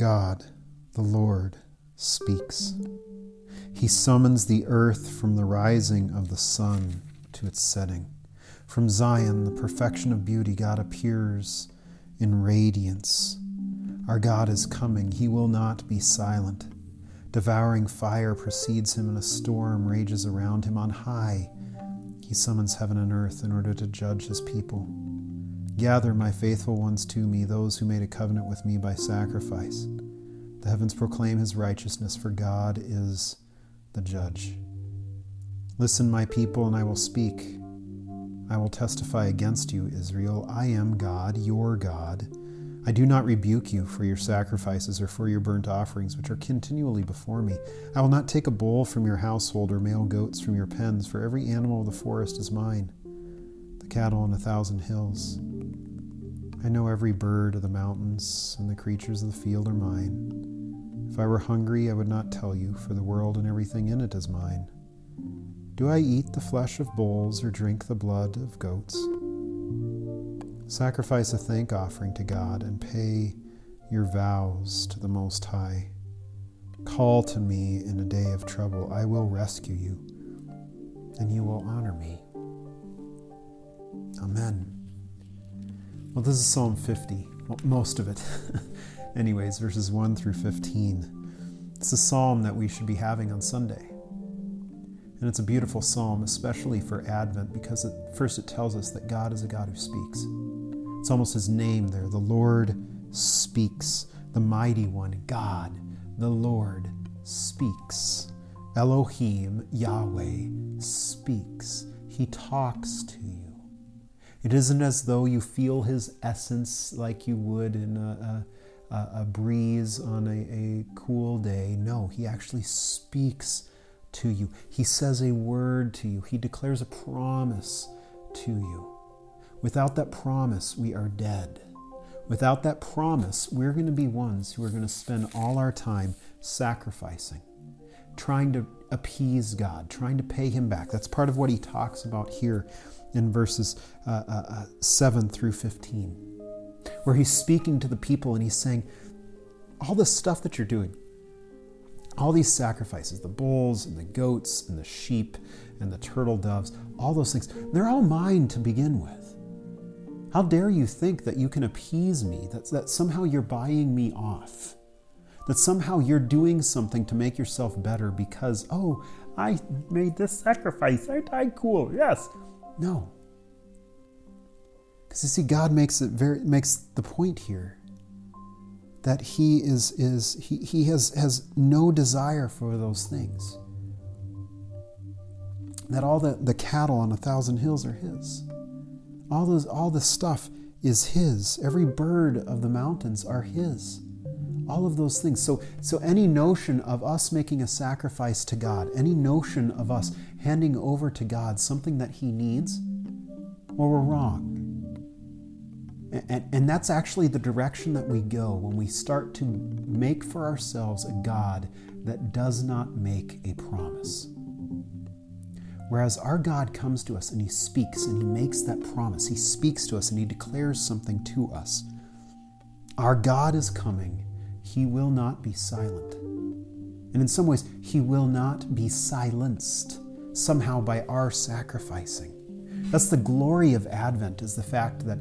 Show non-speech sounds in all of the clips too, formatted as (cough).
God, the Lord, speaks. He summons the earth from the rising of the sun to its setting. From Zion, the perfection of beauty, God appears in radiance. Our God is coming. He will not be silent. Devouring fire precedes him, and a storm rages around him on high. He summons heaven and earth in order to judge his people. Gather my faithful ones to me, those who made a covenant with me by sacrifice. The heavens proclaim his righteousness, for God is the judge. Listen, my people, and I will speak. I will testify against you, Israel. I am God, your God. I do not rebuke you for your sacrifices or for your burnt offerings, which are continually before me. I will not take a bull from your household or male goats from your pens, for every animal of the forest is mine, the cattle on a thousand hills. I know every bird of the mountains, and the creatures of the field are mine. If I were hungry, I would not tell you, for the world and everything in it is mine. Do I eat the flesh of bulls or drink the blood of goats? Sacrifice a thank offering to God and pay your vows to the Most High. Call to me in a day of trouble. I will rescue you, and you will honor me. Amen. Well, this is Psalm 50, well, most of it. (laughs) Anyways, verses 1 through 15. It's a psalm that we should be having on Sunday. And it's a beautiful psalm, especially for Advent, because it, first it tells us that God is a God who speaks. It's almost his name there. The Lord speaks. The mighty one, God, the Lord speaks. Elohim, Yahweh, speaks. He talks to you. It isn't as though you feel his essence like you would in a, a, a breeze on a, a cool day. No, he actually speaks to you. He says a word to you. He declares a promise to you. Without that promise, we are dead. Without that promise, we're going to be ones who are going to spend all our time sacrificing, trying to appease God, trying to pay Him back. That's part of what He talks about here in verses uh, uh, uh, 7 through 15, where He's speaking to the people and He's saying, All this stuff that you're doing, all these sacrifices, the bulls and the goats and the sheep and the turtle doves, all those things, they're all mine to begin with. How dare you think that you can appease me, that, that somehow you're buying me off, that somehow you're doing something to make yourself better because, oh, I made this sacrifice, aren't I cool? Yes. No. Because you see, God makes it very makes the point here that he is is he, he has has no desire for those things. That all the, the cattle on a thousand hills are his. All those all the stuff is his. Every bird of the mountains are his. All of those things. So so any notion of us making a sacrifice to God, any notion of us handing over to God something that he needs, well, we're wrong. And, and, that's actually the direction that we go when we start to make for ourselves a God that does not make a promise. Whereas our God comes to us and He speaks and He makes that promise. He speaks to us and He declares something to us. Our God is coming. He will not be silent. And in some ways, He will not be silenced somehow by our sacrificing. That's the glory of Advent, is the fact that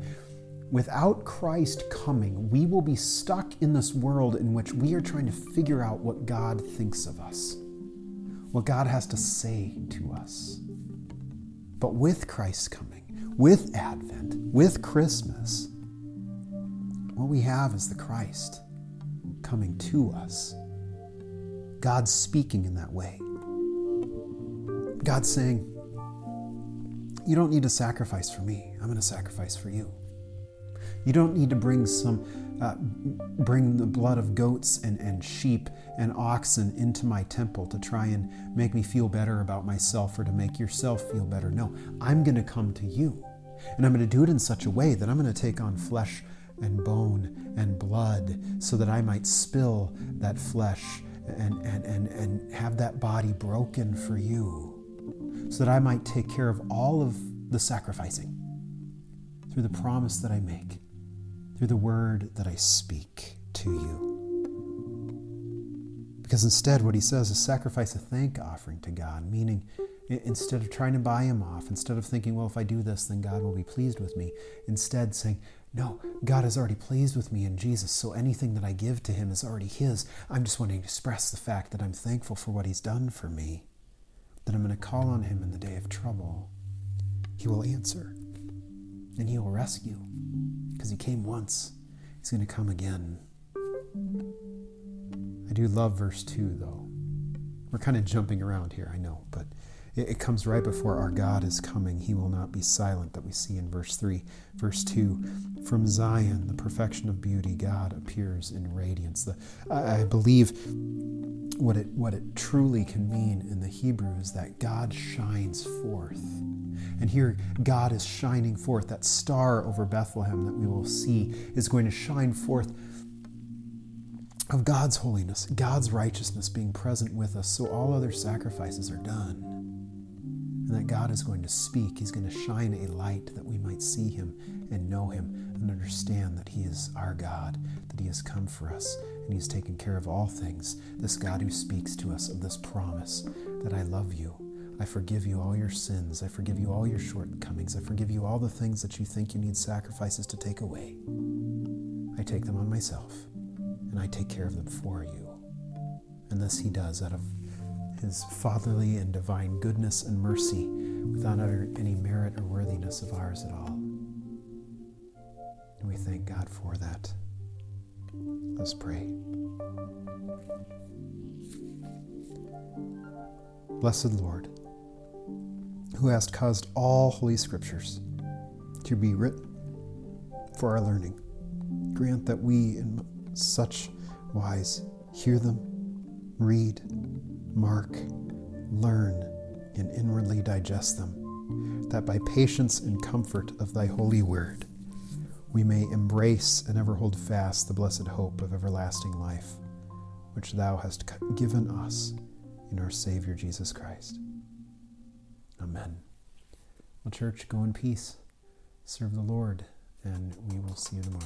without Christ coming, we will be stuck in this world in which we are trying to figure out what God thinks of us, what God has to say to us. But with Christ coming, with Advent, with Christmas, what we have is the Christ coming to us. God speaking in that way. God saying, you don't need to sacrifice for me. I'm going to sacrifice for you. You don't need to bring some, uh, bring the blood of goats and, and sheep and oxen into my temple to try and make me feel better about myself or to make yourself feel better. No, I'm going to come to you. And I'm going to do it in such a way that I'm going to take on flesh and bone and blood so that I might spill that flesh and, and, and, and have that body broken for you so that I might take care of all of the sacrificing through the promise that I make, through the word that I speak to you. Because instead, what he says is sacrifice a thank offering to God, meaning instead of trying to buy him off, instead of thinking, well, if I do this, then God will be pleased with me, instead saying, no, God is already pleased with me in Jesus, so anything that I give to him is already his. I'm just wanting to express the fact that I'm thankful for what he's done for me, that I'm going to call on him in the day of trouble. He will answer, and he will rescue, because he came once. He's going to come again. I do love verse 2, though. We're kind of jumping around here, I know, but it, comes right before our God is coming. He will not be silent, that we see in verse 3. Verse 2 From Zion, the perfection of beauty, God appears in radiance. The, I, I believe what it, what it truly can mean in the Hebrew is that God shines forth. And here, God is shining forth. That star over Bethlehem that we will see is going to shine forth of God's holiness, God's righteousness being present with us, so all other sacrifices are done. And that God is going to speak. He's going to shine a light that we might see Him and know Him and understand that He is our God, that He has come for us, and He's taken care of all things. This God who speaks to us of this promise that I love you. I forgive you all your sins. I forgive you all your shortcomings. I forgive you all the things that you think you need sacrifices to take away. I take them on myself and I take care of them for you. And this he does out of his fatherly and divine goodness and mercy without any merit or worthiness of ours at all. And we thank God for that. Let's pray. Blessed Lord, who hast caused all holy scriptures to be written for our learning, grant that we in such wise hear them, read, mark, learn, and inwardly digest them, that by patience and comfort of thy holy word we may embrace and ever hold fast the blessed hope of everlasting life, which thou hast given us in our Savior Jesus Christ. Amen. Well, church, go in peace, serve the Lord, and we will see you tomorrow.